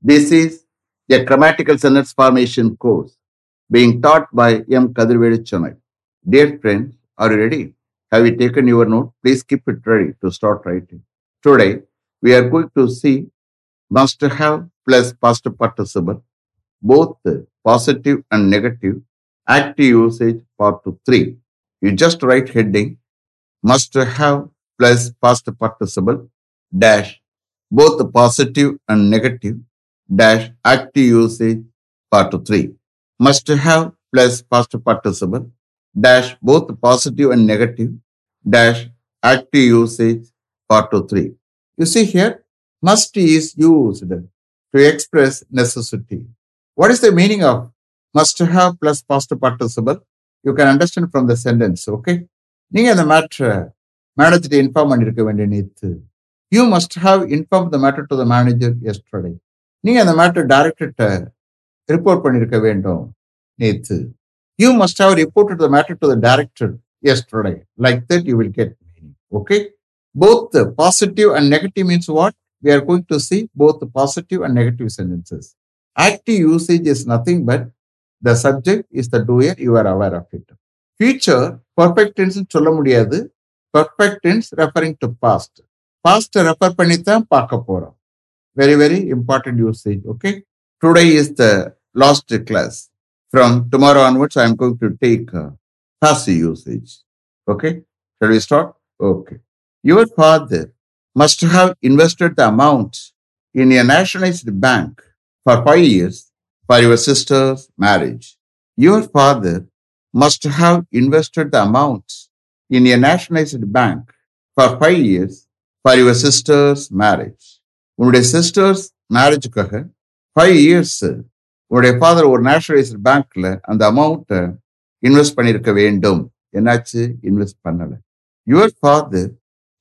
This is a grammatical sentence formation course being taught by M. Kadirvedi Chennai. Dear friends, are you ready? Have you taken your note? Please keep it ready to start writing. Today, we are going to see must have plus past participle, both positive and negative, active usage part 3. You just write heading must have plus past participle dash both positive and negative dash active usage part 3 must have plus past participle dash both positive and negative dash active usage part 3 you see here must is used to express necessity what is the meaning of must have plus past participle you can understand from the sentence okay நீங்க அந்த மேட்ரை manager inform பண்ணிருக்க வேண்டிய நேத்து you must have inform the matter to the manager yesterday நீங்க அந்த matter டைரக்டர்கிட்ட report பண்ணிருக்க வேண்டும் நேத்து you must have report the matter to the director yesterday like that you will get meaning okay both positive and negative means what we are going to see both the positive and negative sentences. Active usage is nothing but the subject is the doer, you are aware of it. Future, perfect tense சொல்ல முடியாது perfect tense referring to past. Past refer பண்ணி தான் பார்க்க போறோம். Very, very important usage. Okay. Today is the last class. From tomorrow onwards, I am going to take uh, passive usage. Okay. Shall we start? Okay. Your father must have invested the amount in a nationalized bank for five years for your sister's marriage. Your father must have invested the amount in a nationalized bank for five years for your sister's marriage. உன்னுடைய sister's மேரேஜுக்காக five years உன்னுடைய father ஒரு nationalised பேங்க்ல அந்த அமௌண்ட்டை invest பண்ணியிருக்க வேண்டும் என்னாச்சு இன்வெஸ்ட் பண்ணல your father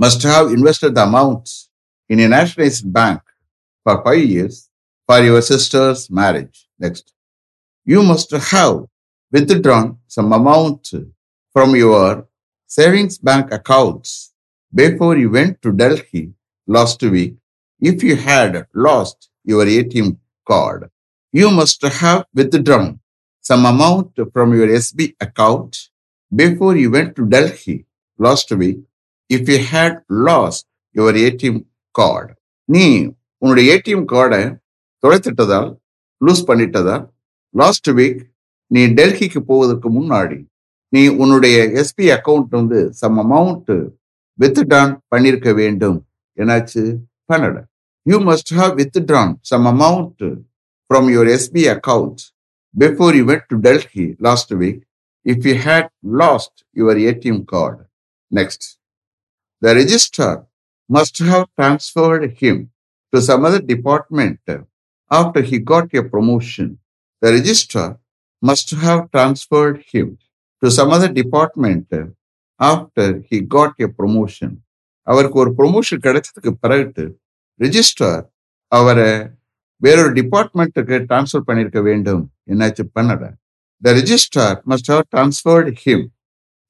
must have invested the amounts in a nationalized bank for five years for your sister's marriage. Next. You must have withdrawn some amount from your savings bank accounts before you went to Delhi last week if you had lost your ATM card. You must have withdrawn some amount from your SB account before you went to Delhi last week if you had lost your ATM card. நீ உன்னுடைய ATM கார்டை தொலைத்திட்டதால் lose பண்ணிட்டதால் last week நீ டெல்லிக்கு போவதற்கு முன்னாடி நீ உன்னுடைய எஸ்பி அக்கவுண்ட் வந்து சம் அமௌண்ட் வித்ட்ரான் பண்ணிருக்க வேண்டும் என்னாச்சு Canada. You must have withdrawn some amount from your SB account before you went to Delhi last week if you had lost your ATM card. Next, the registrar must have transferred him to some other department after he got a promotion. The registrar must have transferred him to some other department after he got a promotion. அவருக்கு ஒரு promotion கிடைச்சதுக்கு பிறகு register அவரை வேறொரு டிபார்ட்மெண்ட்டுக்கு transfer பண்ணியிருக்க வேண்டும் என்னாச்சு பண்ணல the register must have transferred him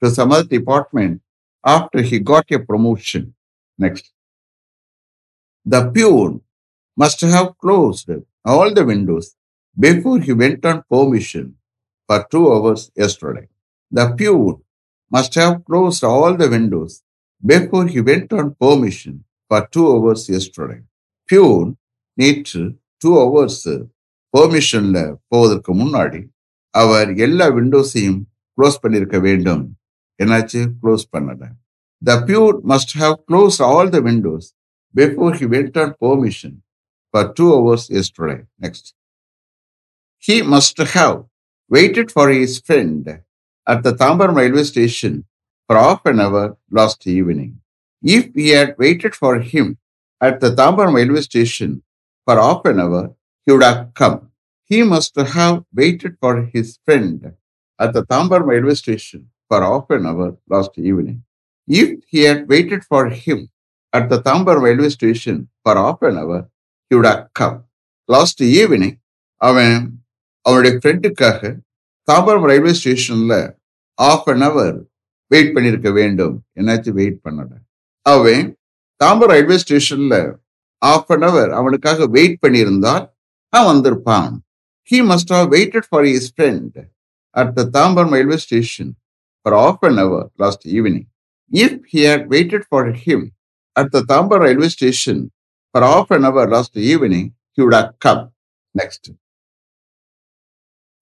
to some other department after he got a promotion next the peon must have closed all the windows before he went on permission for two hours yesterday. The peon must have closed all the windows before he went on permission for two hours yesterday. Peon நேற்று two hours பெர்மிஷன்ல போவதற்கு முன்னாடி அவர் எல்லா விண்டோஸையும் close பண்ணியிருக்க வேண்டும். என்னாச்சு? Close பண்ணல. The peon must have close all the windows before he went on permission for two hours yesterday next he must have waited for his friend at the Tambaram railway station for half an hour last evening. If he had waited for him at the Tambaram railway station for half an hour, he would have come. He must have waited for his friend at the Tambaram railway station for half an hour last evening. If he had waited for him at the Tambaram railway station for half an hour, he would have come. Last evening அவன் அவனுடைய ஃப்ரெண்டுக்காக Tambaram railway ஸ்டேஷனில் half an hour wait பண்ணியிருக்க வேண்டும் என்னாச்சும் wait பண்ணல அவன் Tambaram railway ஸ்டேஷன்ல ஆஃப் அன் அவர் அவனுக்காக வெயிட் பண்ணியிருந்தால் அவன் வந்திருப்பான் he must have waited for his friend at the Tambaram railway station for half an hour last evening if he had waited for him at the Tambaram railway station for half an hour last evening he would have come next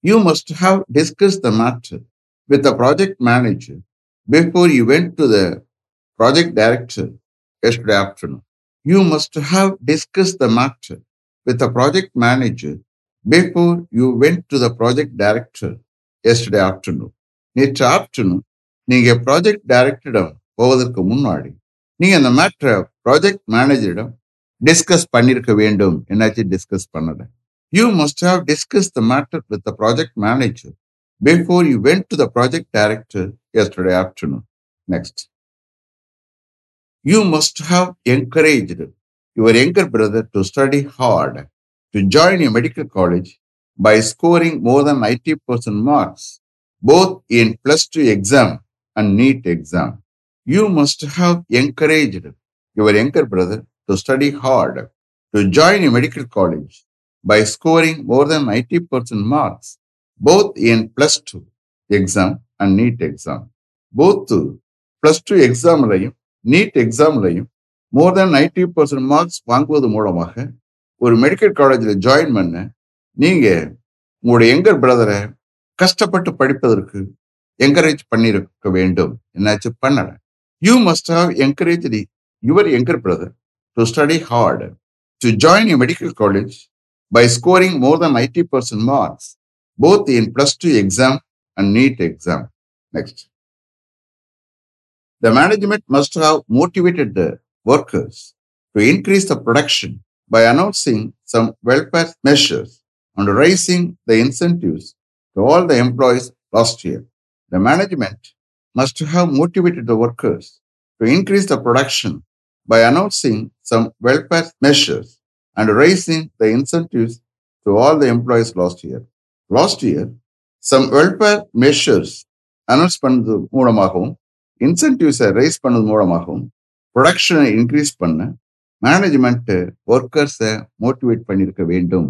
you must have discuss the matter with the project manager before you went to the project director yesterday afternoon. You must have discussed the matter with the project manager before you went to the project director yesterday afternoon. நேற்று afternoon நீங்க project டைரக்டரிடம் போவதற்கு முன்னாடி நீங்க அந்த மேட்டரை project மேனேஜரிடம் discuss பண்ணிருக்க வேண்டும் என்னாச்சு டிஸ்கஸ் பண்ணல you must have discuss the matter with the project manager before you went to the project director yesterday afternoon. Next. You must have encouraged your younger brother to study hard, to join a medical college by scoring more than 90% marks, both in plus two exam and NEET exam. You must have encouraged your younger brother to study hard, to join a medical college by scoring more than 90% marks, both in plus two exam and NEET exam both plus two எக்ஸாம்லையும் NEET எக்ஸாம்லையும் more than ninety percent marks வாங்குவது மூலமாக ஒரு medical காலேஜில் join பண்ண நீங்க உங்களுடைய younger பிரதரை கஷ்டப்பட்டு படிப்பதற்கு encourage பண்ணியிருக்க வேண்டும். என்னாச்சு? பண்ணலை. You must have encourage your younger brother to study hard to join a medical college by scoring more than ninety percent marks both in plus two exam and neat exam. Next. The management must have motivated the workers to increase the production by announcing some welfare measures and raising the incentives to all the employees last year. The management must have motivated the workers to increase the production by announcing some welfare measures and raising the incentives to all the employees last year. Last year some welfare measures announce பண்ணது மூலமாகவும் இன்சென்டிவ்ஸை raise பண்ணது மூலமாகவும் ப்ரொடக்ஷனை increase பண்ண management ஒர்க்கர்ஸை motivate பண்ணியிருக்க வேண்டும்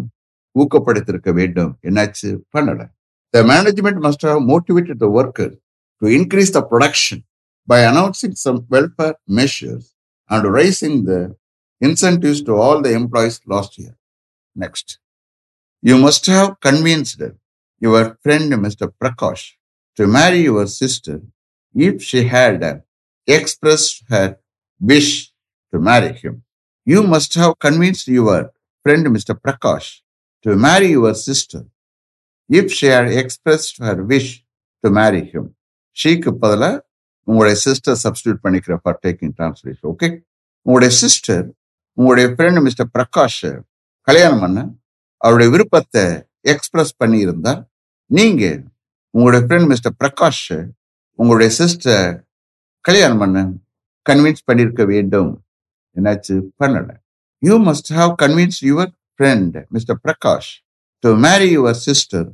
ஊக்கப்படுத்தியிருக்க வேண்டும். என்னாச்சு? பண்ணல. The management must have motivated the worker to increase the production by announcing some welfare measures and raising the incentives to all the employees last year next you must have convinced your friend Mr. Prakash to marry your sister if she had expressed her wish to marry him. You must have convinced your friend Mr. Prakash to marry your sister if she had expressed her wish to marry him. ஷீக்கு பதிலா உங்களுடைய sister substitute பண்ணிக்கிற for taking translation okay உங்களுடைய sister உங்களுடைய friend mister Prakash கல்யாணம் பண்ண அவருடைய விருப்பத்தை எக்ஸ்பிரஸ் பண்ணியிருந்தா நீங்க உங்களுடைய ஃப்ரெண்ட் மிஸ்டர் பிரகாஷ் உங்களுடைய சிஸ்டர் கல்யாணம் பண்ண கன்வின்ஸ் பண்ணியிருக்க வேண்டும். என்னாச்சு? பண்ணல. You must have convince your friend mister Prakash to marry your sister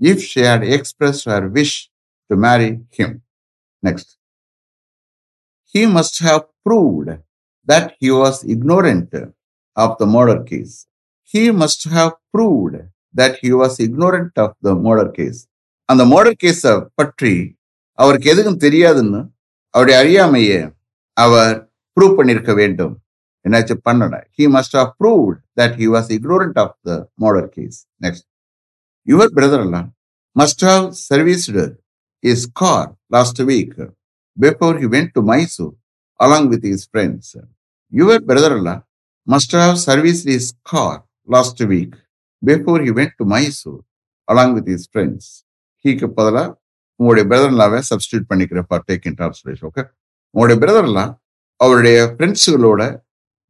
if she had express her wish to marry him next he must have proved that he was ignorant of the murder case He must have proved that he was ignorant of the murder case. அந்த murder கேஸை பற்றி அவருக்கு எதுக்கும் தெரியாதுன்னு அவருடைய அறியாமையை அவர் prove பண்ணியிருக்க வேண்டும் என்னாச்சு பண்ணல he must have proved that he was ignorant of the murder case next your brother எல்லாம் must have serviced is car last week before he went to Mysore along with his friends. Your brother-in-law must have serviced his car last week before he went to Mysore along with his friends. ஹீக்கு பதிலாக உங்களுடைய பிரதர்லாவை substitute பண்ணிக்கிற for taking translation okay உங்களுடைய பிரதர்லாம் அவருடைய ஃப்ரெண்ட்ஸுகளோட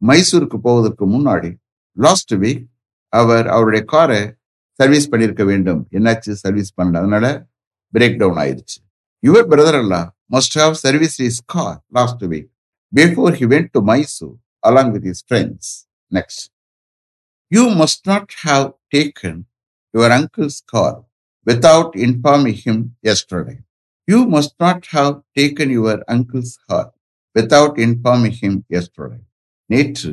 மைசூருக்கு போவதற்கு முன்னாடி லாஸ்ட் வீக் அவர் அவருடைய காரை சர்வீஸ் பண்ணியிருக்க வேண்டும். என்னாச்சு? சர்வீஸ் பண்ணல. அதனால பிரேக் டவுன் ஆயிடுச்சு. Your brother Allah must have service is car last week before he went to Mysore along with is friends next you must not have taken your uncle's car without informing him yesterday. You must not have taken your uncle's car without informing him yesterday. நேற்று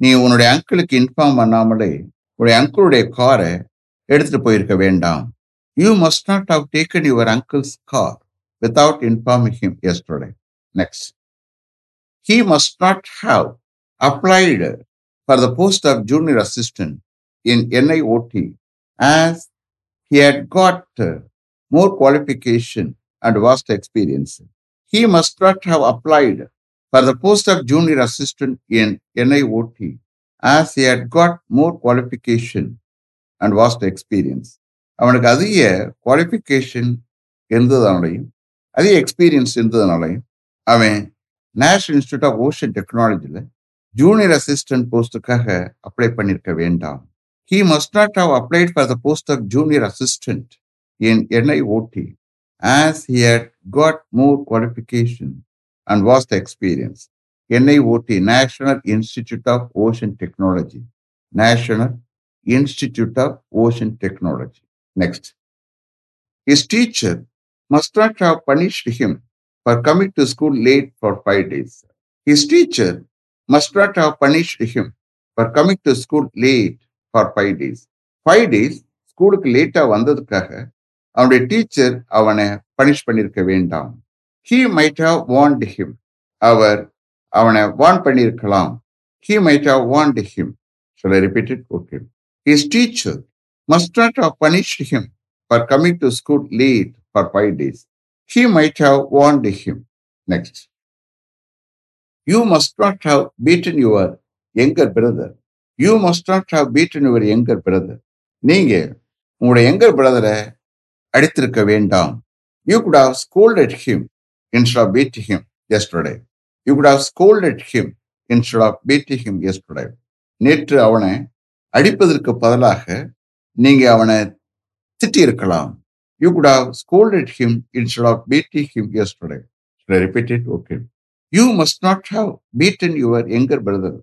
நீ உன்னுடைய அங்கிளுக்கு inform பண்ணாமலே உடைய அங்கிளுடைய காரை எடுத்துட்டு போயிருக்க வேண்டாம் you must not have taken your uncle's car without informing him yesterday next he must not have applied for the post of junior assistant in NIOT as he had got uh, more qualification and vast experience. He must not have applied for the post of junior assistant in NIOT as he had got more qualification and vast experience. அவனுக்கு அதிக qualification இருந்ததுனாலையும் அதிக experience இருந்ததுனாலையும் அவன் national institute of ocean டெக்னாலஜியில் junior assistant போஸ்ட்டுக்காக apply பண்ணியிருக்க வேண்டாம் he must not have applied for the post of junior assistant in NIOT as he had got more qualification and was the experience NIOT national institute of ocean technology national institute of ocean technology next his teacher must not have punished him for coming to school late for five days. His teacher must not have punished him for coming to school late for five days. Five days ஸ்கூலுக்கு லேட்டாக வந்ததுக்காக அவனுடைய teacher அவனை punish பண்ணியிருக்க வேண்டாம். He might have warned him அவர் அவனை warn பண்ணியிருக்கலாம் he might have warned him சொல்ல repeated okay his teacher must not have punished him for coming to school late for five days he might have warned him next You must not have beaten your younger brother. You must not have beaten your younger brother. நீங்க உங்களுடைய younger பிரதரை அடித்திருக்க வேண்டாம் you could have scold at him instead of beat him yesterday you could have scold at him instead of beat him yesterday நேற்று அவனை அடிப்பதற்கு பதிலாக நீங்க அவனை திட்டியிருக்கலாம் you could have scold at him instead of beat him yesterday repeat it okay You must not have beaten your younger brother.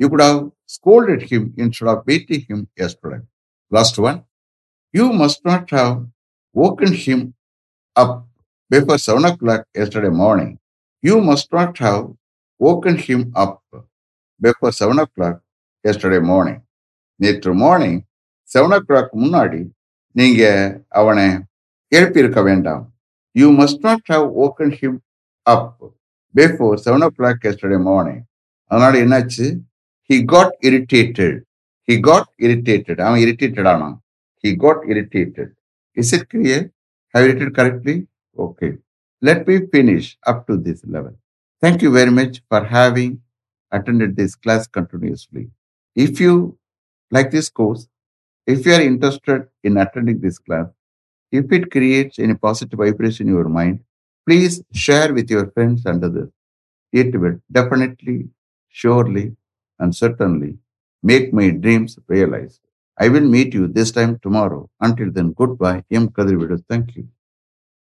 You could have scolded him instead of beating him yesterday. Last one. You must not have woken him up before seven o'clock yesterday morning. You must not have woken him up before seven o'clock yesterday morning. நேற்று morning seven o'clock முன்னாடி நீங்க அவனை எழுப்பியிருக்க வேண்டாம் you must not have woken him up Before seven o'clock yesterday morning அதனால என்னாச்சு he got irritated he got irritated அவன் irritated ஆனான் he got irritated is it clear how irritated correctly okay let me finish up to this level thank you very much for having attended this class continuously. If you like this course, if you are interested in attending this class, if it creates any positive vibration in your mind, please share with your friends and others. It will definitely, surely, and certainly make my dreams realized. I will meet you this time tomorrow. Until then, goodbye. M. Kadirvidu. Thank you.